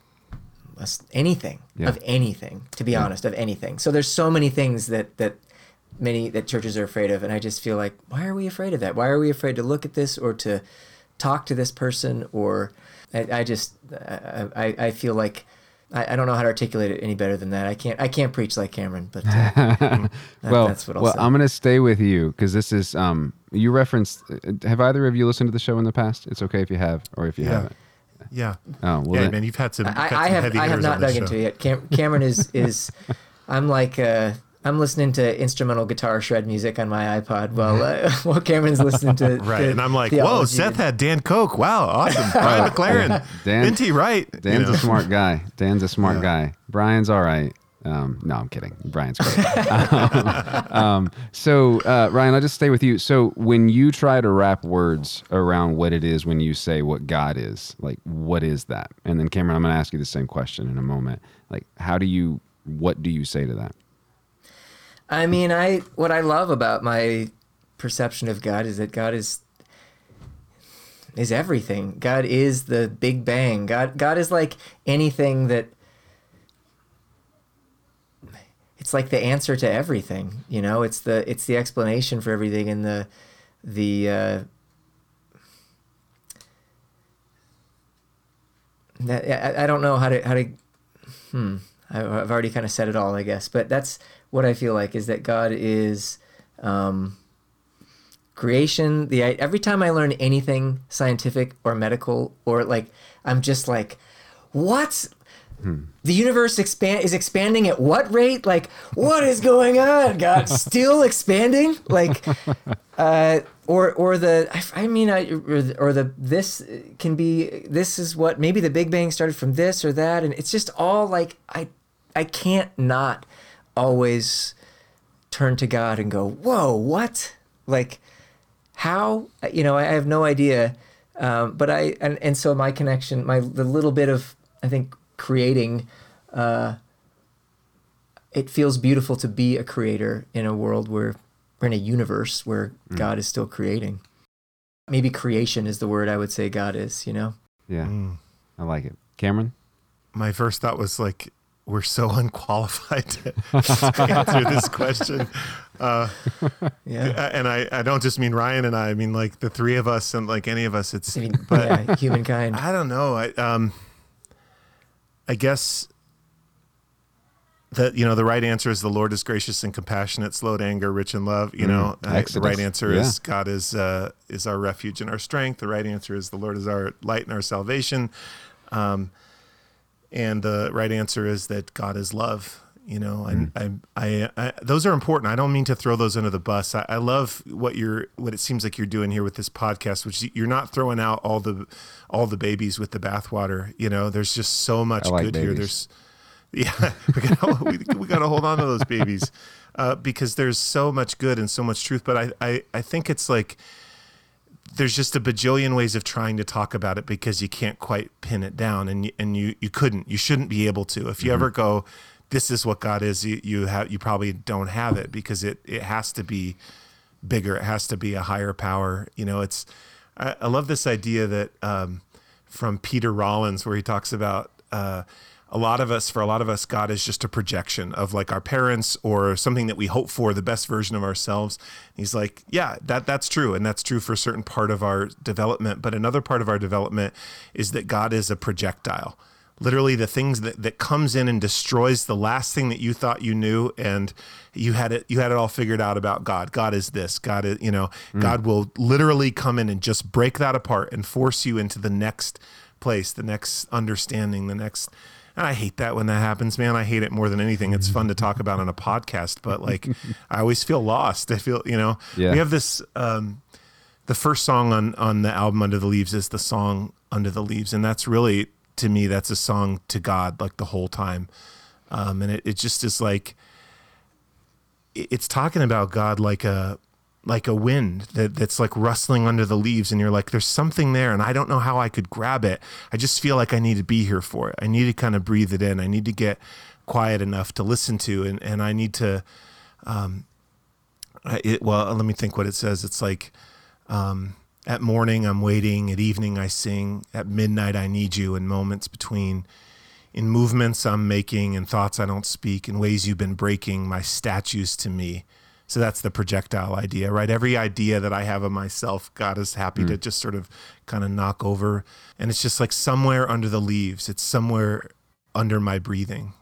us- anything? Yeah. Of anything, to be honest, of anything. So there's so many things that that many that churches are afraid of, and I just feel like, why are we afraid of that? Why are we afraid to look at this or to talk to this person? Or I, I just I, I I feel like I, I don't know how to articulate it any better than that. I can't I can't preach like Cameron, but uh, (laughs) that- well, that's what I'll well, say. I'm going to stay with you because this is um. You referenced. uh, Have either of you listened to the show in the past? It's okay if you have, or if you Yeah. haven't. Yeah. Oh well, yeah, then- man, you've had some. I, you've had I some have heavy I have not on this dug into it yet. Cam, Cameron is (laughs) is I'm like uh, I'm listening to instrumental guitar shred music on my iPod while uh, (laughs) while Cameron's listening to (laughs) Right, to and I'm like, whoa. Seth had Dan Koch. Wow, awesome. (laughs) Brian McLaren, Dan- Minty Wright. you Dan's know. a smart guy. Dan's a smart Yeah. guy. Brian's all right. Um, no, I'm kidding. Brian's great. um, um, so, uh, Ryan, I'll just stay with you. So, when you try to wrap words around what it is when you say what God is, like, what is that? And then, Cameron, I'm going to ask you the same question in a moment. Like, how do you, what do you say to that? I mean, I what I love about my perception of God is that God is is everything. God is the Big Bang. God God is like anything that it's like the answer to everything, you know? It's the it's the explanation for everything and the the uh that, I, I don't know how to how to hmm I've already kind of said it all I guess but that's what I feel like is that God is um, creation. The every time I learn anything scientific or medical or like I'm just like what? The universe expand is expanding at what rate? Like what is going on? God (laughs) still expanding? Like uh or or the i, I mean I, or, the, or the this can be this is what maybe the big bang started from this or that and it's just all like i i can't not always turn to god and go whoa what like how you know i have no idea um, but i and, and so my connection my the little bit of i think creating uh, it feels beautiful to be a creator in a world where we're in a universe where god is still creating maybe creation is the word i would say god is you know Yeah, Mm. I like it. Cameron? My first thought was like, we're so (laughs) unqualified to answer this question. (laughs) Uh, yeah and I, I don't just mean Ryan and I, I mean like the three of us and like any of us. It's i mean but yeah, humankind I don't know. I um I guess that you know the right answer is the Lord is gracious and compassionate, slow to anger, rich in love. You Mm, know, I- the right answer Yeah. is God is uh, is our refuge and our strength. The right answer is the Lord is our light and our salvation. Um, and the right answer is that God is love. You know, and Mm. I, I, I, those are important. I don't mean to throw those under the bus. I, I love what you're, what it seems like you're doing here with this podcast, which you're not throwing out all the, all the babies with the bathwater. You know, there's just so much like good here. There's, (laughs) yeah, we gotta, we, we gotta hold on to those babies, uh, because there's so much good and so much truth. But I, I, I think it's like, there's just a bajillion ways of trying to talk about it because you can't quite pin it down and you, and you you couldn't you shouldn't be able to. If you ever go this is what God is you, you have you probably don't have it because it it has to be bigger. It has to be a higher power. You know it's I, I love this idea that um, from Peter Rollins where he talks about uh, a lot of us for a lot of us God is just a projection of like our parents or something that we hope for the best version of ourselves he's like yeah that that's true and that's true for a certain part of our development but another part of our development is that God is a projectile literally the things that, that comes in and destroys the last thing that you thought you knew and you had it you had it all figured out about God. God is this. God is you know, mm. God will literally come in and just break that apart and force you into the next place, the next understanding, the next and I hate that when that happens, man. I hate it more than anything. It's fun to talk about on a podcast, but like (laughs) I always feel lost. I feel, you know, Yeah. we have this um the first song on on the album Under the Leaves is the song Under the Leaves, and that's really to me that's a song to God like the whole time, um, and it, it just is like it's talking about God like a like a wind that, that's like rustling under the leaves and you're like there's something there and I don't know how I could grab it. I just feel like I need to be here for it. I need to kind of breathe it in. I need to get quiet enough to listen to and, and I need to um it, well let me think what it says. It's like um at morning I'm waiting, at evening I sing, at midnight I need you in moments between in movements I'm making and thoughts I don't speak, in ways you've been breaking my statues to me. So that's the projectile idea, right? Every idea that I have of myself, God is happy to just sort of kind of knock over. And it's just like somewhere under the leaves, it's somewhere under my breathing.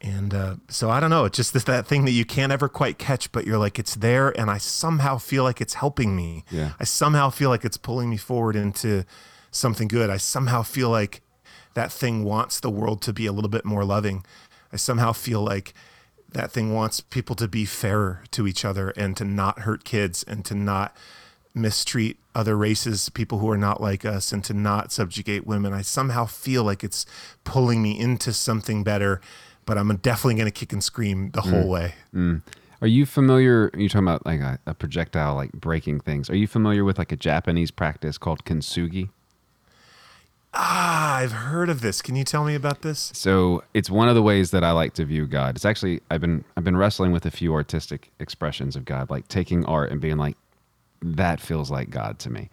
And uh, so I don't know. It's just this, that thing that you can't ever quite catch, but you're like, it's there, and I somehow feel like it's helping me. Yeah. I somehow feel like it's pulling me forward into something good. I somehow feel like that thing wants the world to be a little bit more loving. I somehow feel like that thing wants people to be fairer to each other and to not hurt kids and to not mistreat other races, people who are not like us, and to not subjugate women. I somehow feel like it's pulling me into something better, but I'm definitely going to kick and scream the whole mm. way. Mm. Are you familiar? You're talking about like a, a projectile, like breaking things. Are you familiar with like a Japanese practice called kintsugi? Ah, I've heard of this. Can you tell me about this? So it's one of the ways that I like to view God. It's actually I've been I've been wrestling with a few artistic expressions of God, like taking art and being like, that feels like God to me.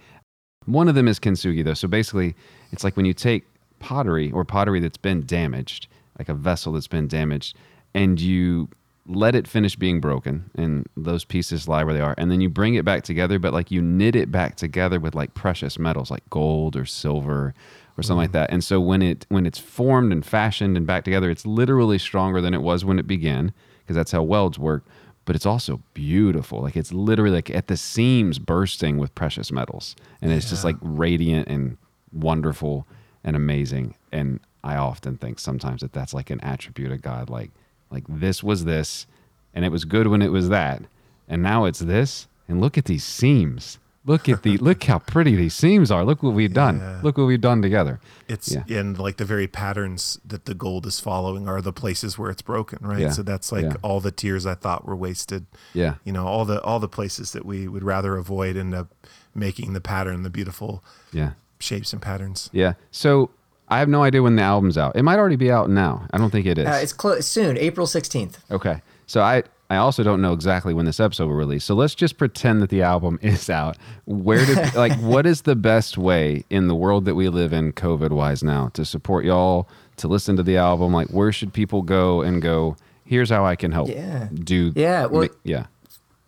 One of them is kintsugi though. So basically, it's like when you take pottery or pottery that's been damaged, like a vessel that's been damaged, and you let it finish being broken and those pieces lie where they are and then you bring it back together but like you knit it back together with like precious metals like gold or silver or something like mm-hmm. that. And so when it when it's formed and fashioned and back together it's literally stronger than it was when it began because that's how welds work. But it's also beautiful. Like it's literally like at the seams bursting with precious metals. And it's just like radiant and wonderful and amazing. And i often think sometimes that that's like an attribute of god like like this was this and it was good when it was that. And now it's this. And look at these seams look at the look how pretty these seams are look what we've done Yeah. look what we've done together It's Yeah. and like the very patterns that the gold is following are the places where it's broken, right? Yeah. So that's like Yeah. all the tears I thought were wasted. yeah You know, all the all the places that we would rather avoid end up making the pattern, the beautiful yeah shapes and patterns. yeah so i have no idea when the album's out it might already be out now i don't think it is Uh, it's close soon, April 16th. Okay. So I I also don't know exactly when this episode will release. So let's just pretend that the album (laughs) is out. Where did (laughs) like what is the best way in the world that we live in COVID wise now to support y'all to listen to the album? Like where should people go and go, here's how I can help Yeah. do Yeah, well- ma- yeah.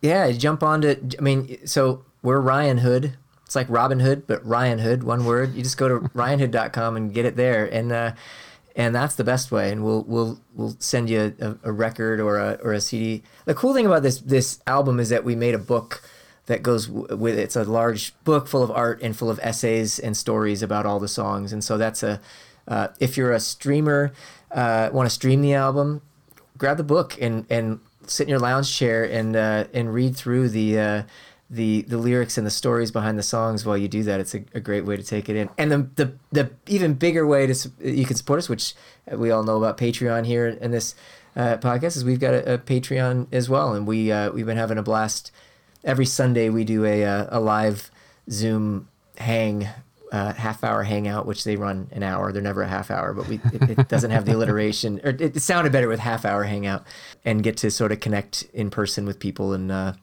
Yeah, jump onto. I mean, so we're Ryan Hood. It's like Robin Hood, but Ryan Hood, one word. You just go to (laughs) ryanhood.com and get it there, and uh, and that's the best way. And we'll we'll we'll send you a, a record or a or a CD. The cool thing about this this album is that we made a book that goes with it's a large book full of art and full of essays and stories about all the songs. And so that's a uh, if you're a streamer, uh, want to stream the album, grab the book and and sit in your lounge chair and uh, and read through the uh, the the lyrics and the stories behind the songs while you do that. It's a, a great way to take it in. And the the the even bigger way to you can support us, which we all know about Patreon here in this uh, podcast, is we've got a, a Patreon as well, and we uh, we've been having a blast. Every Sunday we do a uh, a live Zoom hang uh, half hour hangout, which they run an hour. They're never a half hour, but we it, it (laughs) doesn't have the alliteration, or it, it sounded better with half hour hangout, and get to sort of connect in person with people and uh,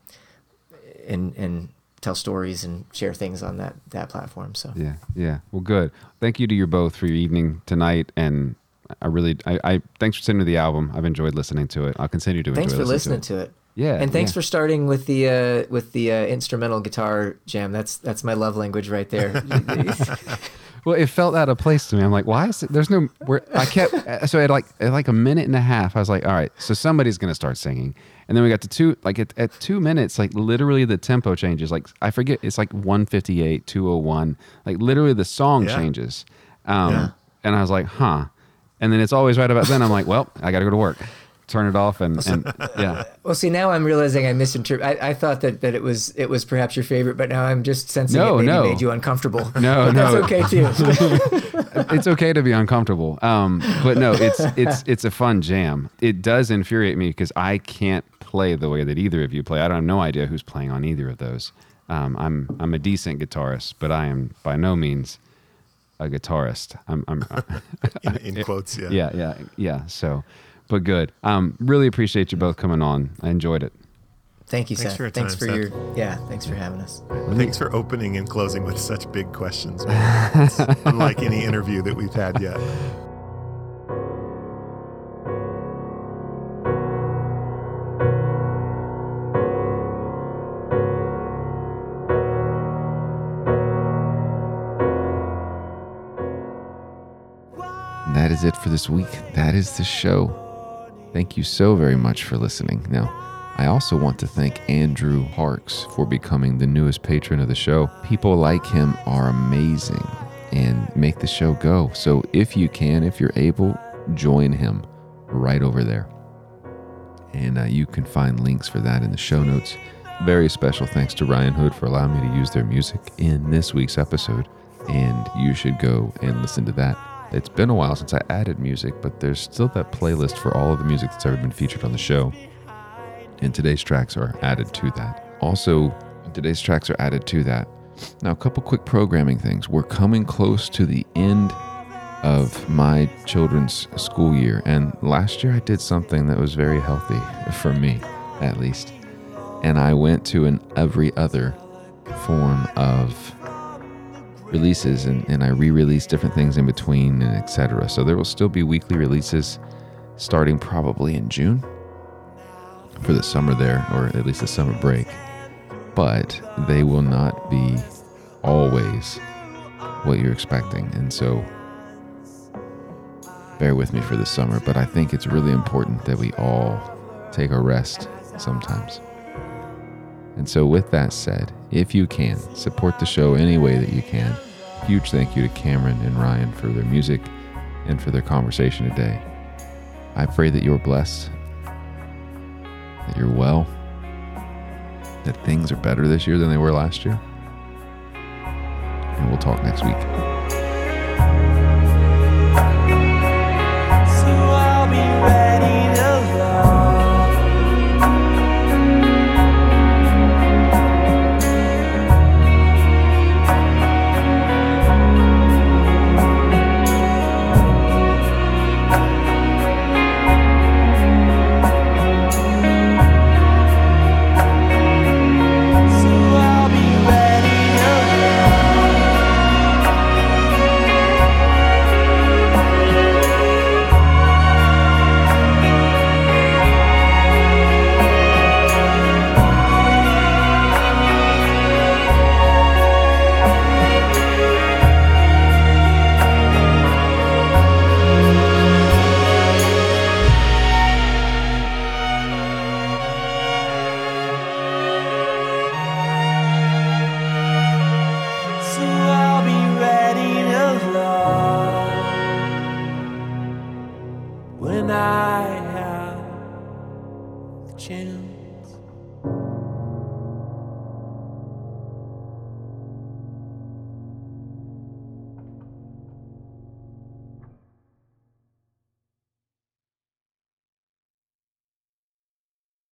and and tell stories and share things on that that platform. So Yeah, yeah. Well, good. Thank you to you both for your evening tonight, and I really, I, I thanks for sending me the album. I've enjoyed listening to it. I'll continue to thanks enjoy for listening to it. to it. Yeah, and thanks yeah. for starting with the uh, with the uh, instrumental guitar jam. That's that's my love language right there. (laughs) Well, it felt out of place to me. I'm like, why is it? There's no. Where I kept. (laughs) So at like at like a minute and a half, I was like, all right, so somebody's gonna start singing, and then we got to two. Like at, at two minutes, like literally the tempo changes. Like I forget, it's like 158, 201. Like literally the song Yeah. changes. Um, Yeah. and I was like, huh. And then it's always right about then. I'm like, well, I got to go to work. Turn it off and, and yeah. well, see, now I'm realizing I misinterpreted. I, I thought that, that it was it was perhaps your favorite, but now I'm just sensing No, it maybe no. made you uncomfortable. (laughs) No, but (laughs) that's okay too. (laughs) it's okay to be uncomfortable. Um, but no, it's it's it's a fun jam. It does infuriate me because I can't play the way that either of you play. I don't have no idea who's playing on either of those. Um, I'm I'm a decent guitarist, but I am by no means a guitarist. I'm, I'm (laughs) In, in quotes, yeah. yeah yeah yeah. So, but good. Um, really appreciate you both coming on. I enjoyed it. Thank you, Thanks Seth. for your thanks time, for Seth. your yeah. Thanks for having us. Thanks for opening and closing with such big questions. (laughs) Unlike any interview that we've had yet. It for this week. That is the show. Thank you so very much for listening. Now, I also want to thank Andrew Parks for becoming the newest patron of the show. People like him are amazing and make the show go. So if you can, if you're able, join him right over there. And uh, you can find links for that in the show notes. Very special thanks to Ryan Hood for allowing me to use their music in this week's episode. And you should go and listen to that. It's been a while since I added music, but there's still that playlist for all of the music that's ever been featured on the show. And today's tracks are added to that. Also, today's tracks are added to that. Now, a couple quick programming things. We're coming close to the end of my children's school year, and last year I did something that was very healthy (laughs) for me, at least. And I went to an every other form of releases and, and I re-release different things in between and etc. So there will still be weekly releases starting probably in June for the summer there, or at least the summer break. But they will not be always what you're expecting. And so bear with me for the summer, but I think it's really important that we all take a rest sometimes. And so, with that said, if you can, support the show any way that you can. Huge thank you to Cameron and Ryan for their music and for their conversation today. I pray that you're blessed, that you're well, that things are better this year than they were last year. And we'll talk next week.